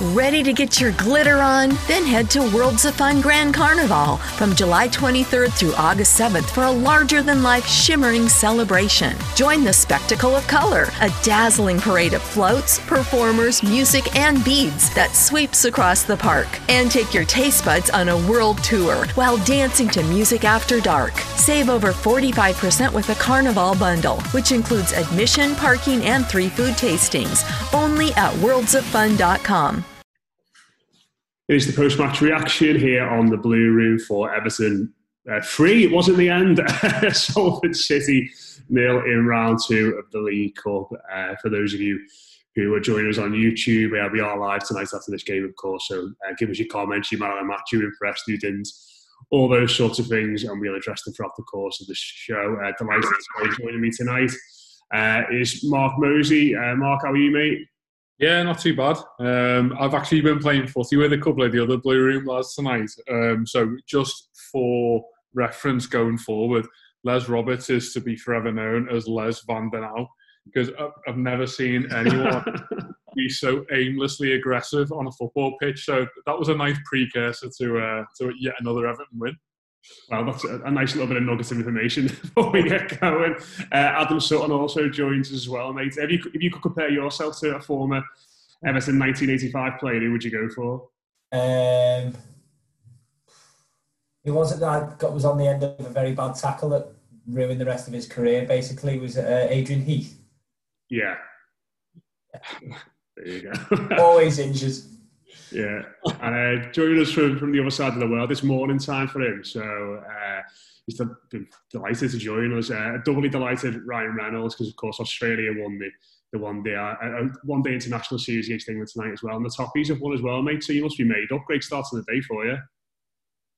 Ready to get your glitter on? Then head to Worlds of Fun Grand Carnival from July 23rd through August 7th for a larger than life shimmering celebration. Join the spectacle of color, a dazzling parade of floats, performers, music, and beads that sweeps across the park. And take your taste buds on a world tour while dancing to music after dark. Save over 45% with a Carnival bundle, which includes admission, parking, and three food tastings. Only at worldsoffun.com. It is the post match reaction here on the Blue Room for Everton. Uh, three, it was in the end. Salford City nil in round two of the League Cup. Uh, for those of you who are joining us on YouTube, we are live tonight after this game, of course. So uh, give us your comments, your man of the match, you impressed, who didn't, all those sorts of things, and we'll address them throughout the course of the show. Uh, delighted to be joining me tonight uh, is Mark Mosey. Mark, how are you, mate? Yeah, not too bad. Um, I've actually been playing footy with a couple of the other Blue Room lads tonight. Um, so just for reference going forward, Les Roberts is to be forever known as Les Van Den Au because I've never seen anyone be so aimlessly aggressive on a football pitch. So that was a nice precursor to uh, to yet another Everton win. Well, that's a, a, nice little bit of nuggets of information before we get going. Uh, Adam Sutton also joins as well, mate. If you, if you could compare yourself to a former Everton 1985 player, who would you go for? Um, it wasn't that I got was on the end of a very bad tackle that ruined the rest of his career. Basically, was uh, Adrian Heath. Yeah. there you go. Always injured. Yeah, and uh, joining us from, from the other side of the world, this morning time for him. So uh, he's been delighted to join us. Uh, doubly delighted, Ryan Reynolds, because of course Australia won the the one day uh, uh, one day international series against England tonight as well, and the Toffees have won as well, mate. So you must be made up. Great start to the day for you.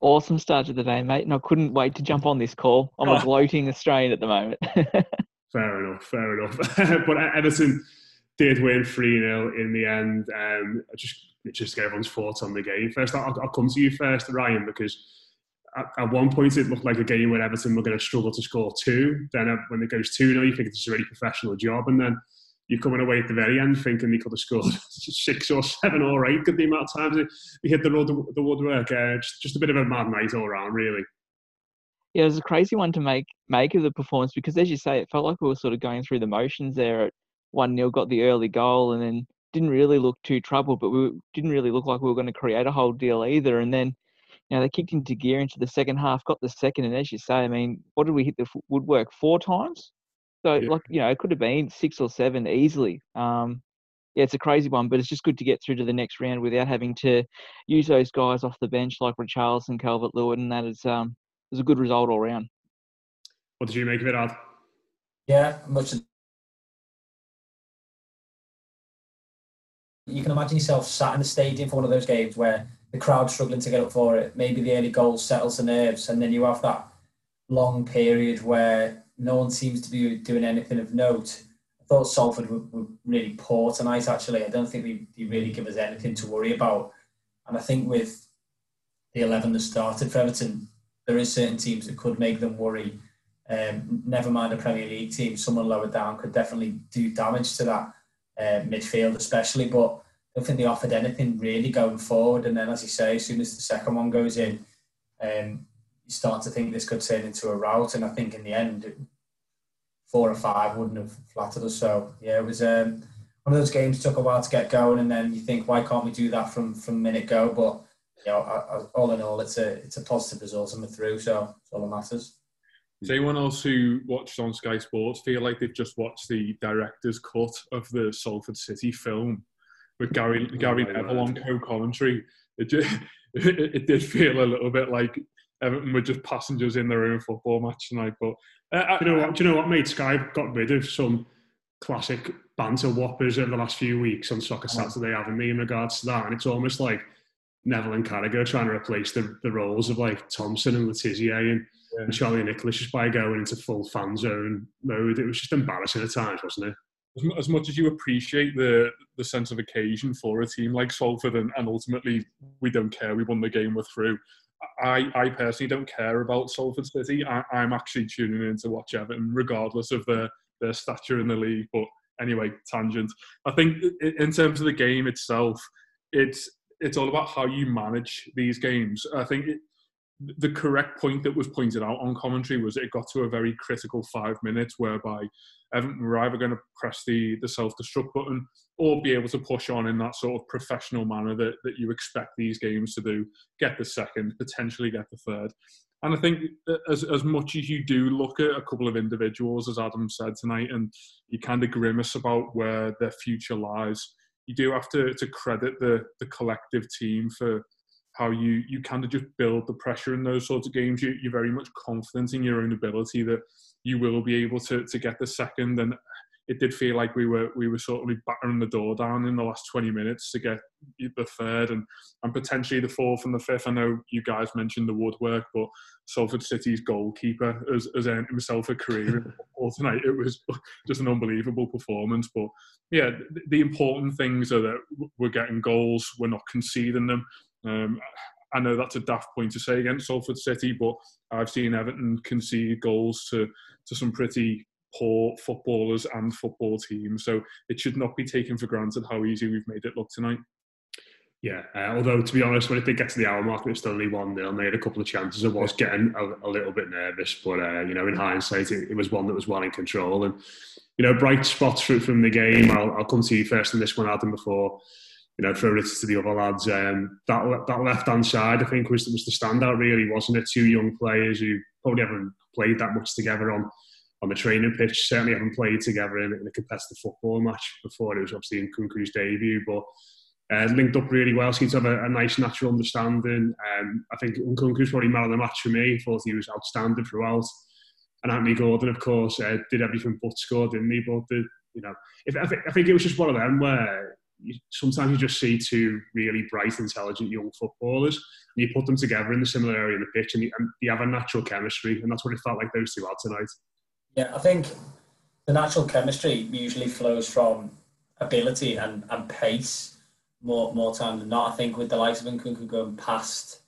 Awesome start to the day, mate, and I couldn't wait to jump on this call. I'm a gloating Australian at the moment. fair enough, fair enough. but Everton did win 3 0 in the end. Um, just just everyone's thoughts on the game. First, I'll, I'll come to you first, Ryan, because at, at, one point it looked like a game where Everton were going to struggle to score two. Then uh, when it goes 2 0, you think it's a really professional job. And then you're coming away at the very end thinking they could have scored six or seven or eight good the amount of times they hit the, road, the woodwork. Uh, just, just a bit of a mad night all around, really. Yeah, it was a crazy one to make make of the performance because, as you say, it felt like we were sort of going through the motions there at 1 0, got the early goal, and then didn't really look too troubled, but we didn't really look like we were going to create a whole deal either. And then, you know, they kicked into gear into the second half, got the second, and as you say, I mean, what did we hit the woodwork four times? So, yeah. like, you know, it could have been six or seven easily. Um, yeah, it's a crazy one, but it's just good to get through to the next round without having to use those guys off the bench like Richarlison, Calvert Lewin, and that is um, was a good result all round. What did you make of it, Art? Yeah, much you can imagine yourself sat in the stadium for one of those games where the crowd's struggling to get up for it. Maybe the early goal settles the nerves, and then you have that long period where no one seems to be doing anything of note. I thought Salford were, were, really poor tonight. Actually, I don't think they, they really give us anything to worry about. And I think with the eleven that started for Everton, there is certain teams that could make them worry. Um, never mind a Premier League team, someone lower down could definitely do damage to that uh, midfield, especially. But I don't think they offered anything really going forward. And then, as you say, as soon as the second one goes in, um, you start to think this could turn into a rout. And I think in the end, four or five wouldn't have flattered us. So yeah, it was um, one of those games took a while to get going, and then you think, why can't we do that from from minute go? But you know, all in all, it's a it's a positive result and we're through. So it's all that matters. Does anyone else who watched on Sky Sports feel like they've just watched the director's cut of the Salford City film with Gary Gary Neville on co-commentary? It, just, it, it did feel a little bit like Everton were just passengers in their own football match tonight. But uh, do you know what? Do you know what, mate? Sky got rid of some classic banter whoppers over the last few weeks on Soccer Saturday, haven't they? In regards to that, and it's almost like Neville and Carragher trying to replace the, the roles of like Thompson and Le Tissier and. And Charlie Nicholas just by going into full fan zone mode. It was just embarrassing at times, wasn't it? As, much as you appreciate the the sense of occasion for a team like Salford, and, and ultimately we don't care, we won the game, we're through. I, I personally don't care about Salford City. I, I'm actually tuning in to watch Everton, regardless of their, their stature in the league. But anyway, tangent. I think in terms of the game itself, it's it's all about how you manage these games. I think it, the correct point that was pointed out on commentary was it got to a very critical five minutes whereby Everton were either going to press the, the self destruct button or be able to push on in that sort of professional manner that, that you expect these games to do. Get the second, potentially get the third. And I think as, as much as you do look at a couple of individuals, as Adam said tonight, and you kind of grimace about where their future lies, you do have to, to credit the, the collective team for how you, you kind of just build the pressure in those sorts of games. You, you're very much confident in your own ability that you will be able to, to get the second. And it did feel like we were we were sort of battering the door down in the last 20 minutes to get the third and, and potentially the fourth and the fifth. I know you guys mentioned the woodwork, but Salford City's goalkeeper has, has earned himself a career in football tonight. It was just an unbelievable performance. But yeah, the important things are that we're getting goals, we're not conceding them. Um, I know that's a daft point to say against Salford City, but I've seen Everton concede goals to to some pretty poor footballers and football teams. So it should not be taken for granted how easy we've made it look tonight. Yeah, uh, although to be honest, when it did get to the hour mark, it was still only one nil. Made a couple of chances. I was getting a, a little bit nervous, but uh, you know, in hindsight, it, it, was one that was well in control. And you know, bright spots from the game. I'll, I'll come to you first in this one, Adam, before you know, throw it to the other lads. Um, that that left hand side, I think, was was the standout. Really, wasn't it? Two young players who probably haven't played that much together on on the training pitch. Certainly haven't played together in, in a competitive football match before. It was obviously in Nkounkou's debut, but uh, linked up really well. Seemed to have a, a nice natural understanding. Um, I think Nkounkou's probably man of the match for me. Thought he was outstanding throughout. And Anthony Gordon, of course, uh, did everything but score, didn't he? But the, you know, if, I, I think it was just one of them where sometimes you just see two really bright, intelligent young footballers, and you put them together in the similar area in the pitch, and you, and you have a natural chemistry, and that's what it felt like those two had tonight. Yeah, I think the natural chemistry usually flows from ability and, and pace more more time than not. I think with the likes of Nkounkou going past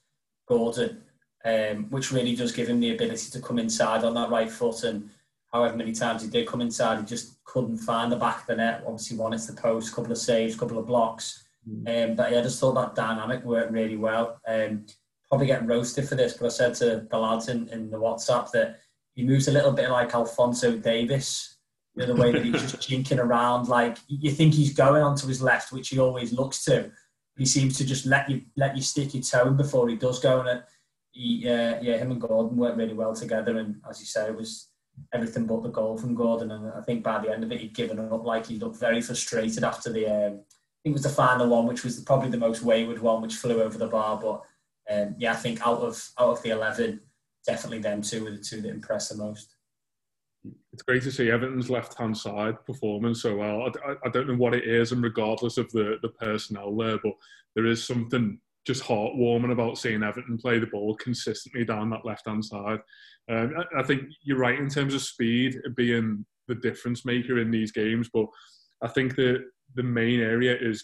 Gordon, um, which really does give him the ability to come inside on that right foot. And however many times he did come inside, he just couldn't find the back of the net. Obviously, one it's the post, a couple of saves, couple of blocks. Mm. Um, but yeah, I just thought that dynamic worked really well. Um, probably getting roasted for this, but I said to the lads in, in the WhatsApp that he moves a little bit like Alphonso Davies. You know, the way that he's just jinking around, like you think he's going onto his left, which he always looks to. He seems to just let you let you stick your toe in before he does go. And he, uh, yeah, him and Gordon worked really well together. And as you say, it was everything but the goal from Gordon. And I think by the end of it, he'd given up. Like he looked very frustrated after the. Um, I think it was the final one, which was probably the most wayward one, which flew over the bar. But um, yeah, I think out of out of the eleven, definitely them two were the two that impressed the most. It's great to see Everton's left-hand side performing so well. I, I, don't know what it is, and regardless of the, the personnel there, but there is something just heartwarming about seeing Everton play the ball consistently down that left-hand side. Um, I, I think you're right in terms of speed being the difference maker in these games. But I think the the main area is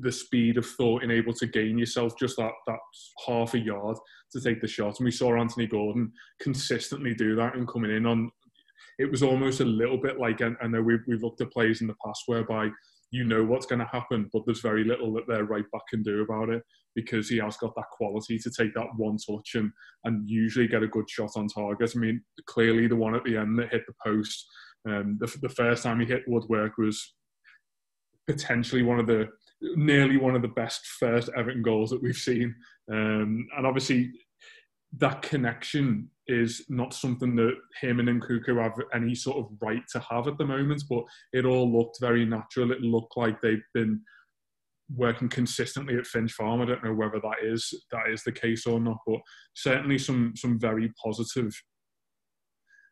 the speed of thought and able to gain yourself just that that half a yard to take the shot. And we saw Anthony Gordon consistently do that and coming in on. It was almost a little bit like and I, know we've, we've looked at plays in the past whereby you know what's going to happen, but there's very little that their right back can do about it because he has got that quality to take that one touch and and usually get a good shot on target. I mean, clearly the one at the end that hit the post, um, the, the first time he hit woodwork was potentially one of the nearly one of the best first Everton goals that we've seen. Um, and obviously, that connection is not something that him and Nkounkou have any sort of right to have at the moment, but it all looked very natural. It looked like they've been working consistently at Finch Farm. I don't know whether that is that is the case or not, but certainly some some very positive.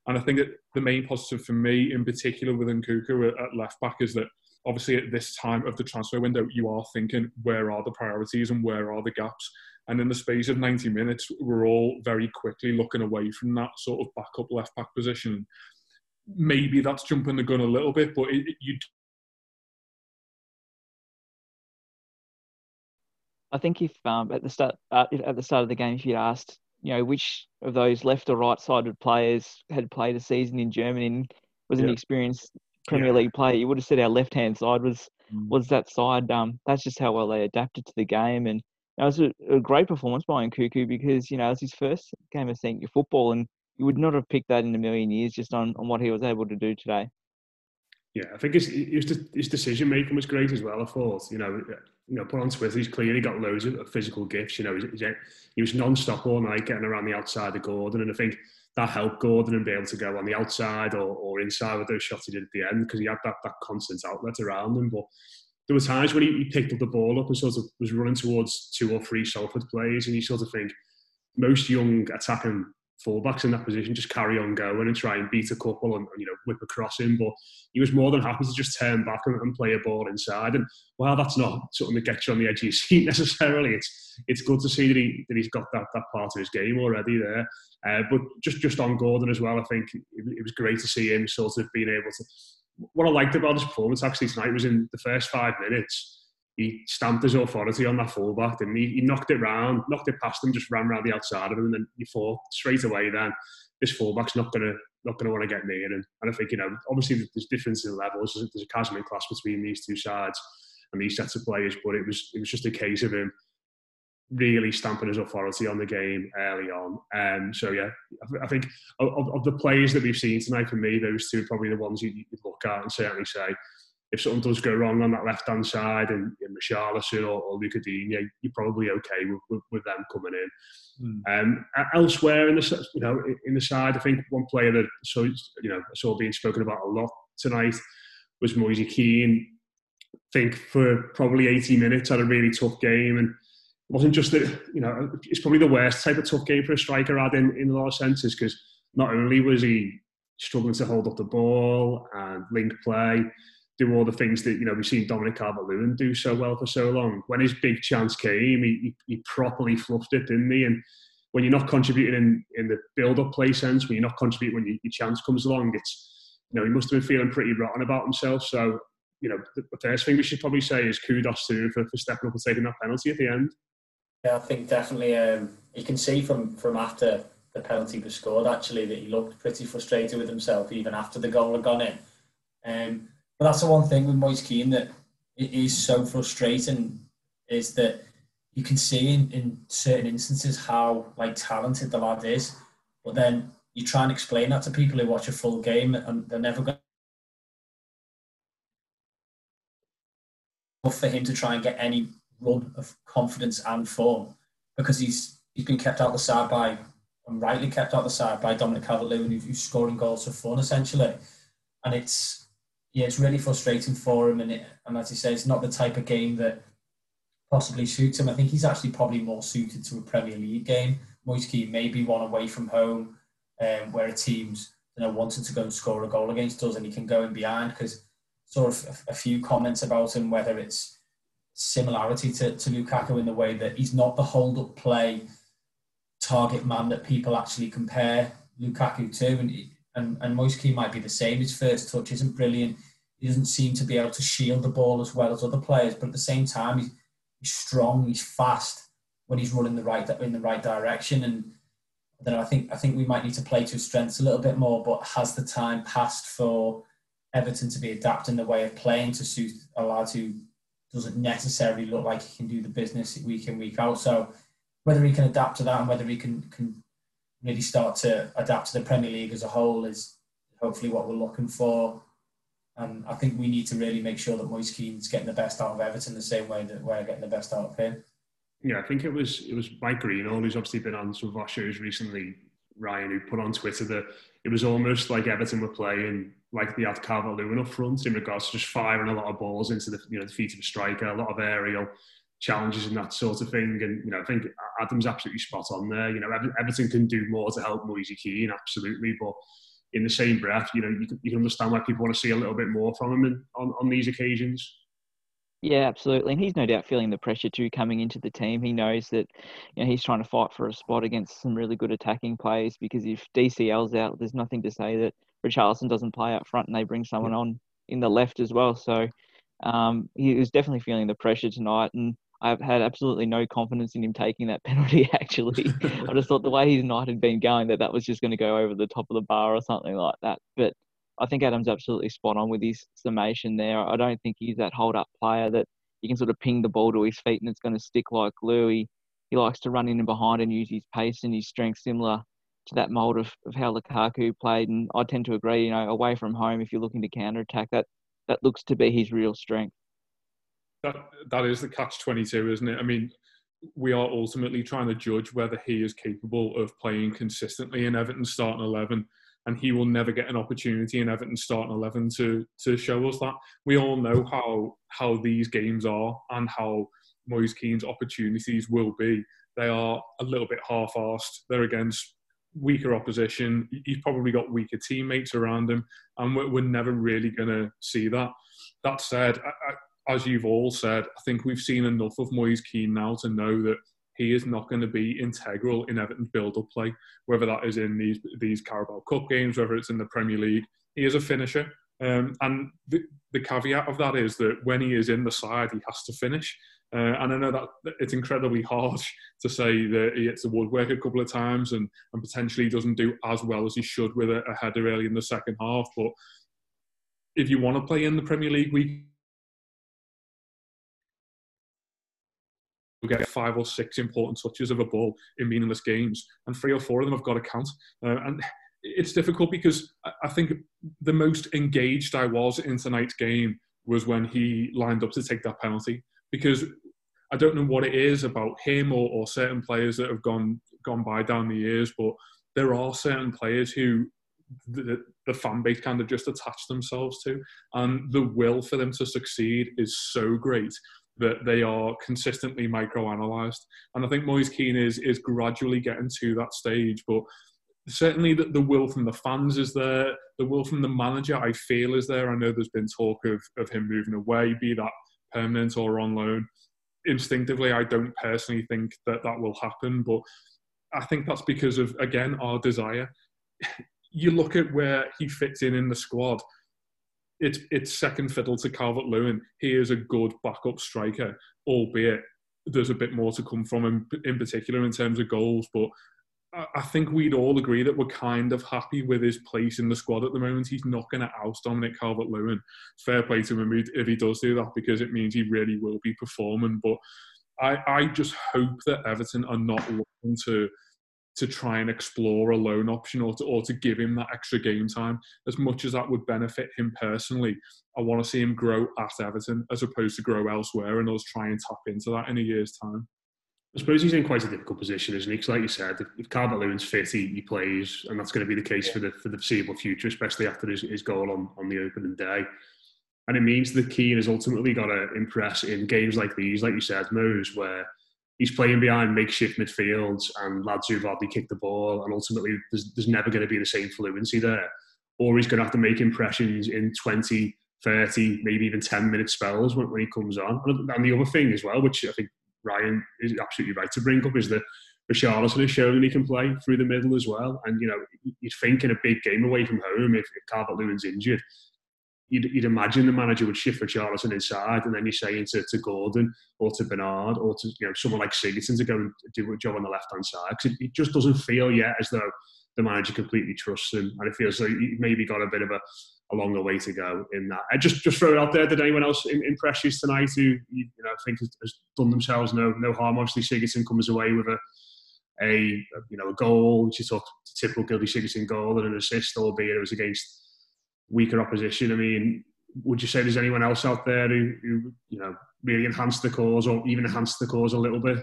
And I think that the main positive for me, in particular with Nkounkou at left back, is that obviously at this time of the transfer window, you are thinking where are the priorities and where are the gaps. And in the space of 90 minutes, we're all very quickly looking away from that sort of backup left back position. Maybe that's jumping the gun a little bit, but it, it, you. I think if um, at the start uh, at the start of the game, if you'd asked, you know, which of those left or right-sided players had played a season in Germany and was an experienced Premier yeah. League player, you would have said our left hand side was mm. was that side. Um, that's just how well they adapted to the game, and it was a, a great performance by Nkounkou because you know it was his first game of senior football, and you would not have picked that in a million years just on, on what he was able to do today. Yeah, I think his, his, his decision making was great as well. I thought, you know, you know, put on Twitter, he's clearly got loads of physical gifts. You know, he's, he was non-stop all night getting around the outside of Gordon, and I think that helped Gordon and be able to go on the outside or, or inside with those shots he did at the end because he had that, that constant outlet around him. But there were times when he, he, picked up the ball up and sort of was running towards two or three Salford plays, and you sort of think most young attacking fullbacks in that position just carry on going and try and beat a couple and, and, you know whip across him. But he was more than happy to just turn back and, and, play a ball inside. And while that's not something that gets you on the edge of your seat necessarily, it's it's good to see that he that he's got that that part of his game already there. Uh, but just just on Gordon as well, I think it, it was great to see him sort of being able to. What I liked about his performance actually tonight was in the first five minutes he stamped his authority on that fullback and he, he knocked it round, knocked it past him, just ran around the outside of him, and then you thought straight away then this fullback's not gonna not gonna want to get near him. And I think you know obviously there's differences in levels. There's, there's a chasm in class between these two sides and these sets of players, but it was it was just a case of him really stamping his authority on the game early on. Um, so yeah, I, think of, of, the players that we've seen tonight, for me, those two are probably the ones you, you look at and certainly say if something does go wrong on that left hand side and, and Richarlison or, or Lucas Digne, you're probably okay with, with, with them coming in. Mm. Um, elsewhere in the you know in the side, I think one player that so you know saw being spoken about a lot tonight was Moise Kean. I think for probably 80 minutes had a really tough game and it wasn't just that you know it's probably the worst type of tough game for a striker had in, in a lot of senses because not only was he struggling to hold up the ball and link play do all the things that you know we've seen Dominic Calvert-Lewin do so well for so long. When his big chance came, he, he, he properly fluffed it, didn't he? And when you're not contributing in, in the build-up play sense, when you're not contributing when you, your chance comes along, it's you know he must have been feeling pretty rotten about himself. So you know the, the first thing we should probably say is kudos to him for, for stepping up and taking that penalty at the end. Yeah, I think definitely um, you can see from from after the penalty was scored actually that he looked pretty frustrated with himself even after the goal had gone in. Um, but that's the one thing with Moise Kean that it is so frustrating is that you can see in, in certain instances how like talented the lad is, but then you try and explain that to people who watch a full game and they're never going for him to try and get any run of confidence and form because he's he's been kept out the side by and rightly kept out the side by Dominic Calvert-Lewin who's scoring goals for fun essentially, and it's yeah, it's really frustrating for him. And, it, and as you say, it's not the type of game that possibly suits him. I think he's actually probably more suited to a Premier League game. Moise Kean maybe one away from home, um, where a team's you know wanting to go and score a goal against us, and he can go in behind. Because sort of a, a, few comments about him, whether it's similarity to, to Lukaku in the way that he's not the hold up play target man that people actually compare Lukaku to, and and, and Moise Kean might be the same. His first touch isn't brilliant. He doesn't seem to be able to shield the ball as well as other players, but at the same time, he's, he's strong, he's fast when he's running the right in the right direction. And I. I think I think we might need to play to his strengths a little bit more. But has the time passed for Everton to be adapting the way of playing to suit a lad who doesn't necessarily look like he can do the business week in week out? So whether he can adapt to that and whether he can can really start to adapt to the Premier League as a whole is hopefully what we're looking for. And I think we need to really make sure that Moise Kean's getting the best out of Everton the same way that we're getting the best out of him. Yeah, I think it was it was Mike Greenall who's obviously been on some of our shows recently. Ryan, who put on Twitter that it was almost like Everton were playing like they had Calvert Lewin up front in regards to just firing a lot of balls into the you know the feet of a striker, a lot of aerial challenges and that sort of thing. And you know, I think Adam's absolutely spot on there. You know, Everton can do more to help Moise Kean, absolutely, but in the same breath, you know, you can, you can understand why people want to see a little bit more from him in, on on these occasions. Yeah, absolutely. And he's no doubt feeling the pressure too coming into the team. He knows that you know, he's trying to fight for a spot against some really good attacking players because if DCL's out, there's nothing to say that Richarlison doesn't play up front and they bring someone on in the left as well. So um, he was definitely feeling the pressure tonight. And I've had absolutely no confidence in him taking that penalty, actually. I just thought the way his night had been going that that was just going to go over the top of the bar or something like that. But I think Adam's absolutely spot on with his summation there. I don't think he's that hold up player that you can sort of ping the ball to his feet and it's going to stick like glue. He, he likes to run in and behind and use his pace and his strength similar to that mould of, of how Lukaku played. And I tend to agree, you know, away from home, if you're looking to counter attack, that, that looks to be his real strength. That, that is the catch 22, isn't it? I mean, we are ultimately trying to judge whether he is capable of playing consistently in Everton starting 11 and he will never get an opportunity in Everton starting eleven to to show us that. We all know how how these games are and how Moise Kean's opportunities will be. They are a little bit half-assed. They're against weaker opposition. He's probably got weaker teammates around him, and we're, we're never really going to see that. That said, I, I, as you've all said, I think we've seen enough of Moise Kean now to know that he is not going to be integral in Everton's build-up play, whether that is in these these Carabao Cup games, whether it's in the Premier League. He is a finisher, um, and the, the caveat of that is that when he is in the side, he has to finish. Uh, and I know that it's incredibly harsh to say that he hits the woodwork a couple of times and, and potentially doesn't do as well as he should with a, a header early in the second half. But if you want to play in the Premier League week get five or six important touches of a ball in meaningless games, and three or four of them have got to count. Uh, and it's difficult because I think the most engaged I was in tonight's game was when he lined up to take that penalty. Because I don't know what it is about him or, or certain players that have gone gone by down the years, but there are certain players who the, the fan base kind of just attach themselves to, and the will for them to succeed is so great that they are consistently microanalyzed. And I think Moise Kean is is gradually getting to that stage, but certainly the, the will from the fans is there. The will from the manager, I feel, is there. I know there's been talk of of him moving away, be that permanent or on loan. Instinctively, I don't personally think that that will happen, but I think that's because of again our desire. You look at where he fits in in the squad it's it's second fiddle to Calvert Lewin. He is a good backup striker, albeit there's a bit more to come from him in particular in terms of goals. But I think we'd all agree that we're kind of happy with his place in the squad at the moment. He's not going to oust Dominic Calvert Lewin. It's fair play to him if he does do that because it means he really will be performing. But I, I just hope that Everton are not looking to to try and explore a loan option or to, or to give him that extra game time. As much as that would benefit him personally, I want to see him grow at Everton as opposed to grow elsewhere and us try and tap into that in a year's time. I suppose he's in quite a difficult position, isn't he? Because, like you said, if, if Calvert Lewin's fit, he, he, plays, and that's going to be the case for the for the foreseeable future, especially after his, his goal on, on the opening day. And it means that Kean has ultimately got to impress in games like these, like you said, Mose, where he's playing behind makeshift midfields and lads who've hardly kicked the ball, and ultimately there's, there's never going to be the same fluency there. Or he's going to have to make impressions in 20, 30, maybe even 10 minute spells when, when he comes on. And the other thing as well, which I think Ryan is absolutely right to bring up, is that Richarlison has shown he can play through the middle as well. And you know, you'd think in a big game away from home, if, if Calvert Lewin's injured, you'd, you'd, imagine the manager would shift for Richarlison inside, and then you're saying to, to Gordon or to Bernard or to you know someone like Sigurdsson to go and do a job on the left hand side because it, it, just doesn't feel yet as though the manager completely trusts him, and it feels like he maybe got a bit of a, a longer way to go in that. I just just throw it out there. Did anyone else impress you tonight who you, you know think has, has, done themselves no no harm? Obviously, Sigurdsson comes away with a a you know a goal. She took the typical Gylfi Sigurdsson goal and an assist, albeit it was against weaker opposition. I mean, would you say there's anyone else out there who, who you know really enhanced the cause or even enhanced the cause a little bit?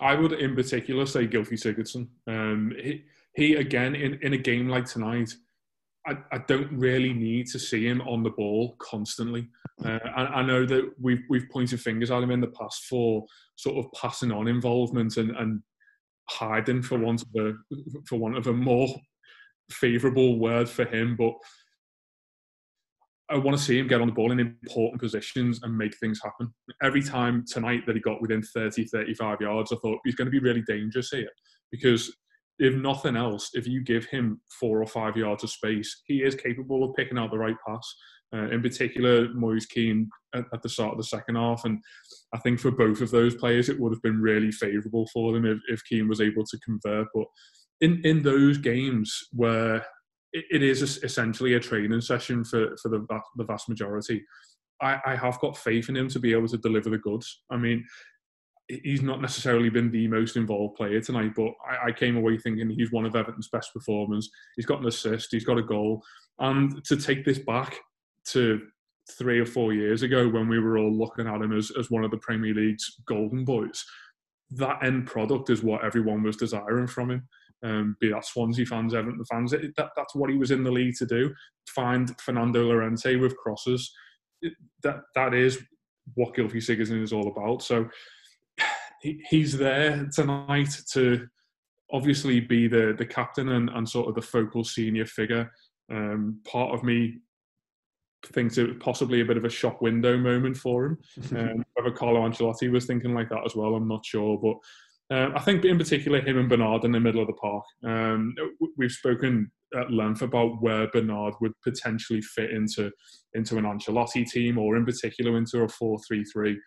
I would, in particular, say Gylfi Sigurdsson. Um, he, he again in, in a game like tonight. I, I, don't really need to see him on the ball constantly. Uh, I, I, know that we've we've pointed fingers at him in the past for sort of passing on involvement and, and hiding for want of a for want of a more favourable word for him. But I want to see him get on the ball in important positions and make things happen. Every time tonight that he got within 30, 35 yards, I thought he's going to be really dangerous here because if nothing else, if you give him four or five yards of space, he is capable of picking out the right pass. Uh, in particular, Moise Kean at, at, the start of the second half. And I think for both of those players, it would have been really favourable for them if, if Kean was able to convert. But in, in those games where it, is essentially a training session for, for the, the vast majority, I, I have got faith in him to be able to deliver the goods. I mean, he's not necessarily been the most involved player tonight, but I, I, came away thinking he's one of Everton's best performers. He's got an assist, he's got a goal, and to take this back to three or four years ago when we were all looking at him as, as one of the Premier League's golden boys, that end product is what everyone was desiring from him. Um, be that Swansea fans, Everton fans, it, that, that's what he was in the league to do. Find Fernando Llorente with crosses. It, that that is what Gylfi Sigurdsson is all about. So he, he's there tonight to obviously be the the captain and, and sort of the focal senior figure. Um, part of me thinks it was possibly a bit of a shop window moment for him. Um, whether Carlo Ancelotti was thinking like that as well, I'm not sure. But um, I think in particular him and Bernard in the middle of the park. Um, we've spoken at length about where Bernard would potentially fit into into an Ancelotti team, or in particular into a four-three-three.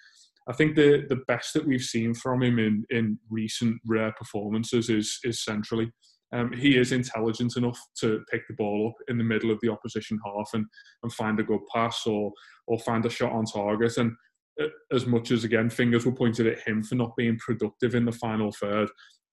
I think the the best that we've seen from him in in recent rare performances is is centrally. Um, he is intelligent enough to pick the ball up in the middle of the opposition half and, and find a good pass or or find a shot on target. And as much as again fingers were pointed at him for not being productive in the final third,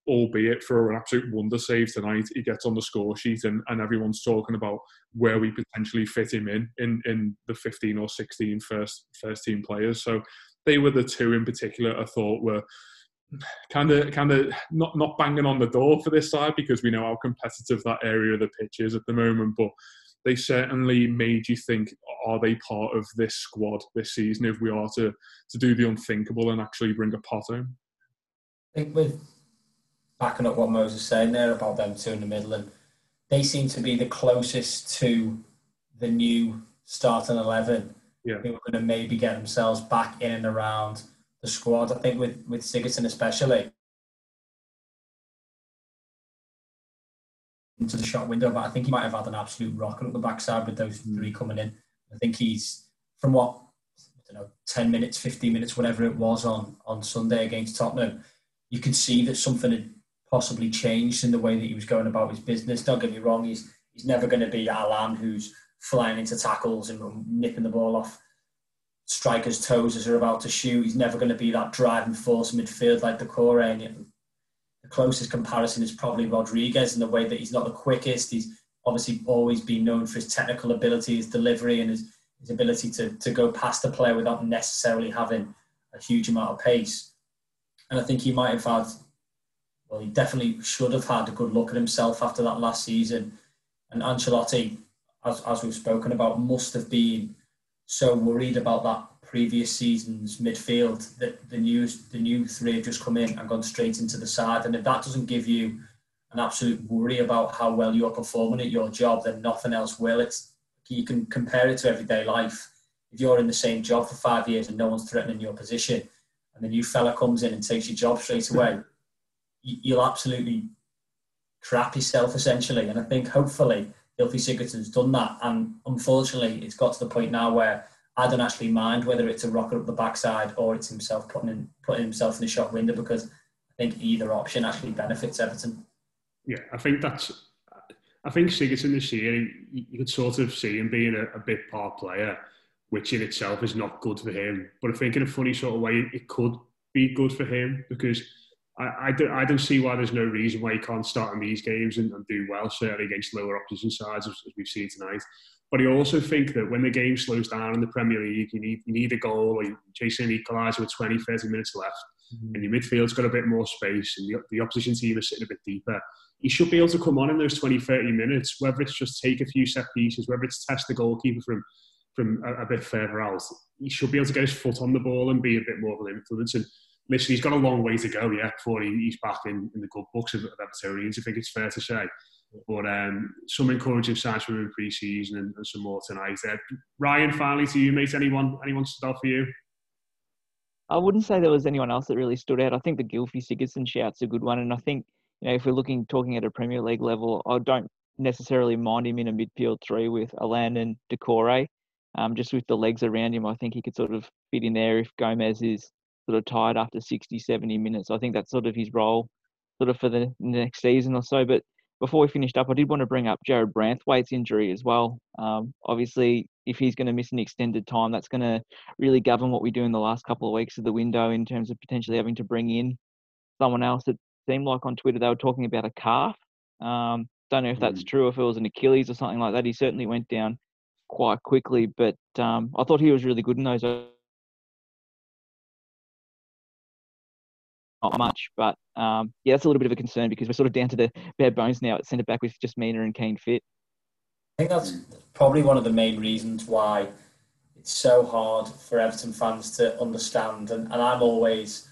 albeit for an absolute wonder save tonight, he gets on the score sheet and, and everyone's talking about where we potentially fit him in in in the 15 or 16 first first team players. So they were the two in particular I thought were kind of kind of not not banging on the door for this side because we know how competitive that area of the pitch is at the moment but they certainly made you think are they part of this squad this season if we are to to do the unthinkable and actually bring a pot home I think with backing up what Moses saying there about them two in the middle and they seem to be the closest to the new starting 11 yeah. who are going to maybe get themselves back in and around the squad. I think with with Sigurdsson especially into the shot window, but I think he might have had an absolute rocket up the backside with those mm. three coming in. I think he's from what I don't know, ten minutes, fifteen minutes, whatever it was on on Sunday against Tottenham. You could see that something had possibly changed in the way that he was going about his business. Don't get me wrong, he's he's never going to be Allan who's flying into tackles and nipping the ball off strikers' toes as they're about to shoot. He's never going to be that driving force midfield like Doucouré. And the closest comparison is probably Rodriguez in the way that he's not the quickest. He's obviously always been known for his technical ability, his delivery, and his, his ability to, to go past the player without necessarily having a huge amount of pace. And I think he might have had, well, he definitely should have had a good look at himself after that last season. And Ancelotti, as, as we've spoken about, must have been so worried about that previous season's midfield that the new the new three have just come in and gone straight into the side. And if that doesn't give you an absolute worry about how well you're performing at your job, then nothing else will. It's you can compare it to everyday life. If you're in the same job for five years and no one's threatening your position, and the new fella comes in and takes your job straight away, you'll absolutely crap yourself essentially. And I think hopefully Gylfi Sigurdsson's done that. And unfortunately, it's got to the point now where I don't actually mind whether it's a rocket up the backside or it's himself putting in, putting himself in the shot window because I think either option actually benefits Everton. Yeah, I think that's. I think Sigurdsson this year, you, could sort of see him being a, a big part player, which in itself is not good for him. But I think in a funny sort of way, it could be good for him because I, I, don't, I don't see why there's no reason why he can't start in these games and, and do well, certainly against lower opposition sides, as, as, we've seen tonight. But I also think that when the game slows down in the Premier League, you need, you need a goal or you're chasing an equaliser with 20, 30 minutes left, mm-hmm. and your midfield's got a bit more space and the, the opposition team is sitting a bit deeper. He should be able to come on in those 20, 30 minutes, whether it's just take a few set pieces, whether it's test the goalkeeper from from a, a bit further out. He should be able to get his foot on the ball and be a bit more of an influence. And listen, he's got a long way to go yeah, before he, he's back in, in the good books of, of Evertonians, I think it's fair to say. But um, some encouraging signs from him pre-season and, and some more tonight. Uh, Ryan, finally to you, mate. Anyone, anyone stood out for you? I wouldn't say there was anyone else that really stood out. I think the Gylfi Sigurdsson shout's a good one, and I think you know if we're looking talking at a Premier League level, I don't necessarily mind him in a midfield three with Allan and Doucouré. Um, just with the legs around him, I think he could sort of fit in there if Gomes is sort of tired after 60, 70 minutes. I think that's sort of his role sort of for the next season or so. But before we finished up, I did want to bring up Jarrad Branthwaite's injury as well. Um, obviously, if he's going to miss an extended time, that's going to really govern what we do in the last couple of weeks of the window in terms of potentially having to bring in someone else. It seemed like on Twitter they were talking about a calf. Um, don't know if that's mm. true, if it was an Achilles or something like that. He certainly went down quite quickly, but um, I thought he was really good in those not much. But um, yeah, that's a little bit of a concern because we're sort of down to the bare bones now at centre back with just Mina and Keane fit. I think that's probably one of the main reasons why it's so hard for Everton fans to understand. And, and I'm always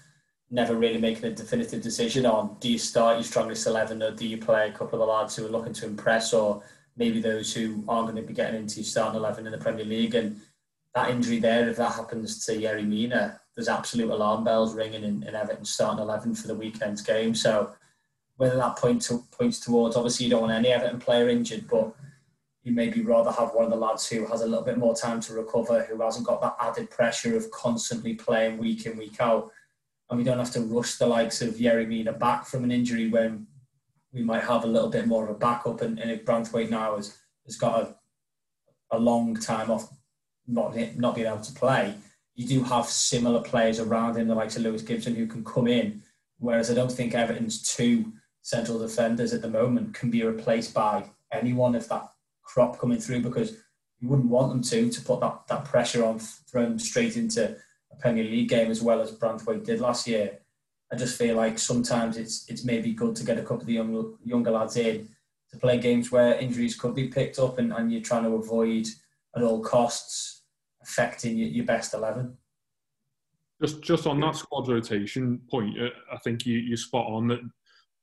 never really making a definitive decision on do you start your strongest 11 or do you play a couple of the lads who are looking to impress or maybe those who aren't going to be getting into starting 11 in the Premier League. And that injury there, if that happens to Yerry Mina, there's absolute alarm bells ringing in, in Everton starting 11 for the weekend's game. So whether that point to, points towards, obviously you don't want any Everton player injured, but you maybe rather have one of the lads who has a little bit more time to recover, who hasn't got that added pressure of constantly playing week in, week out. And we don't have to rush the likes of Yerry Mina back from an injury when we might have a little bit more of a backup. And, and if Branthwaite now has, has got a, a long time off not, not being able to play, you do have similar players around him, the likes of Lewis Gibson, who can come in. Whereas I don't think Everton's two central defenders at the moment can be replaced by anyone if that crop coming through because you wouldn't want them to to put that, that pressure on, throw them straight into a Premier League game as well as Branthwaite did last year. I just feel like sometimes it's it's maybe good to get a couple of the young, younger lads in to play games where injuries could be picked up and, and you're trying to avoid at all costs affecting your, your best 11. Just, just on that squad rotation point, uh, I think you, you're spot on that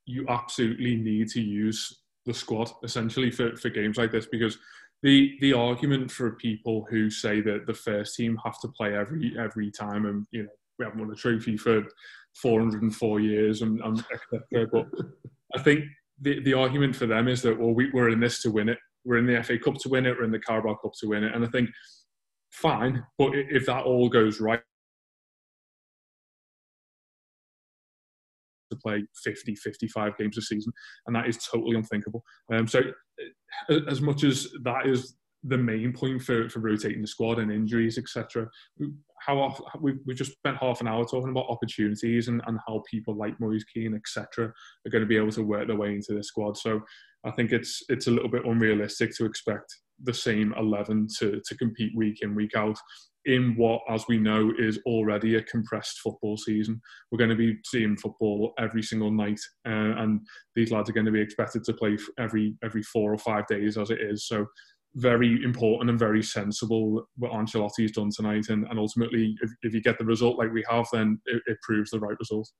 you absolutely need to use the squad essentially for, for games like this because the the argument for people who say that the first team have to play every every time and you know we haven't won a trophy for 404 years and, and etc. But I think the, the argument for them is that well we, we're in this to win it. We're in the FA Cup to win it. We're in the Carabao Cup to win it. And I think fine. But if that all goes right, to play 50, 55 games a season, and that is totally unthinkable. Um, so, as much as that is the main point for, for rotating the squad and injuries, etc. How often, we we just spent half an hour talking about opportunities and, and how people like Moise Kean, etc., are going to be able to work their way into the squad. So I think it's it's a little bit unrealistic to expect the same 11 to, to compete week in, week out in what, as we know, is already a compressed football season. We're going to be seeing football every single night, uh, and these lads are going to be expected to play every every four or five days as it is. So, very important and very sensible what Ancelotti's done tonight, and, and ultimately, if, if you get the result like we have, then it, it proves the right result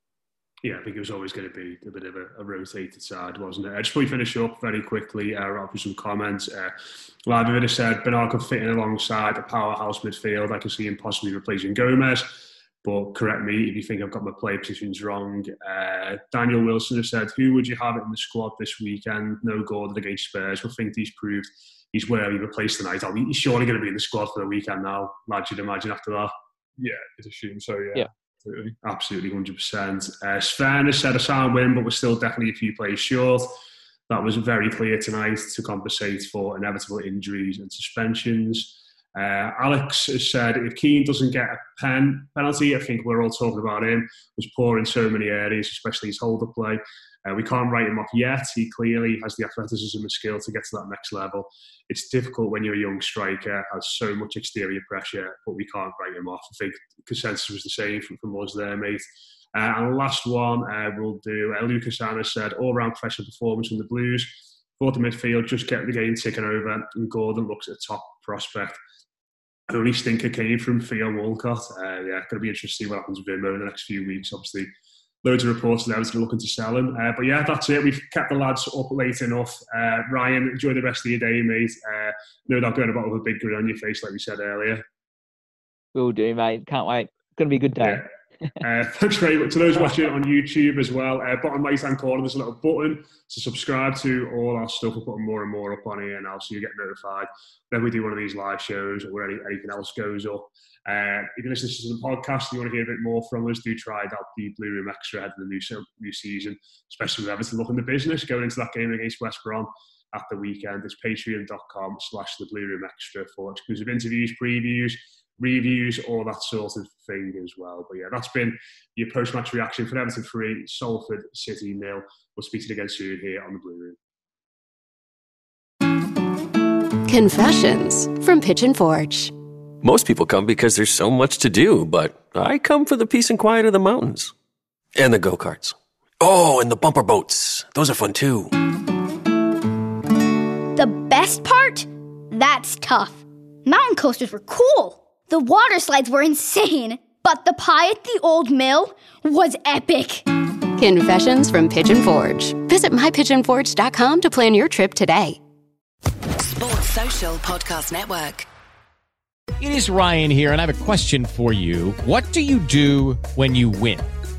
yeah, I think it was always going to be a bit of a, a rotated side, wasn't it? I just before we finish up very quickly, uh, up with some comments. Uh, Live has said Bernard could fit in alongside a powerhouse midfield. I can see him possibly replacing Gomes. but correct me if you think I've got my play positions wrong. Uh, Daniel Wilson has said, Who would you have in the squad this weekend? No Gordon against Spurs. I think he's proved he's where he replaced tonight. He's surely going to be in the squad for the weekend now, lad, you'd imagine after that. Yeah, it's assume so, yeah. Yeah. Absolutely. Absolutely, 100%. Uh, Sven has said a sound win, but we're still definitely a few players short. That was very clear tonight to compensate for inevitable injuries and suspensions. Uh, Alex has said if Kean doesn't get a pen penalty, I think we're all talking about him. Was poor in so many areas, especially his hold up play. Uh, we can't write him off yet. He clearly has the athleticism and skill to get to that next level. It's difficult when you're a young striker, has so much exterior pressure, but we can't write him off. I think consensus was the same from, from us there, mate. Uh, and last one uh, we'll do. Uh, Lucas Anna said all round pressure performance from the Blues. Thought the midfield just get the game ticking over, and Gordon looks a top prospect. The only stinker came from Theo Walcott. Uh, yeah, going to be interesting to see what happens with him over the next few weeks. Obviously, loads of reports that Everton looking to sell him. Uh, but yeah, that's it. We've kept the lads up late enough. Uh, Ryan, enjoy the rest of your day, mate. Uh, no doubt going about with a big grin on your face, like we said earlier. Will do, mate. Can't wait. Going to be a good day. Yeah. Uh, thanks very much to those watching on YouTube as well. Uh, bottom right hand corner, there's a little button to subscribe to all our stuff. We're putting more and more up on here now, so you get notified when we do one of these live shows or any, anything else goes up. Uh, if you listen to the podcast and you want to hear a bit more from us, do try out the Blue Room Extra ahead of the new, new season, especially with Everton looking the business going into that game against West Brom at the weekend. It's patreon.com slash the Blue Room Extra for exclusive interviews, previews, reviews, all that sort of thing as well. But yeah, that's been your post match reaction for Everton 3, Salford City nil. We'll speak to you again soon here on the Blue Room. Confessions from Pigeon Forge. Most people come because there's so much to do, but I come for the peace and quiet of the mountains and the go karts. Oh, and the bumper boats. Those are fun too. The best part? That's tough. Mountain coasters were cool. The water slides were insane, but the pie at the old mill was epic. Confessions from Pigeon Forge. Visit mypigeonforge.com to plan your trip today. Sports Social Podcast Network. It is Ryan here, and I have a question for you. What do you do when you win?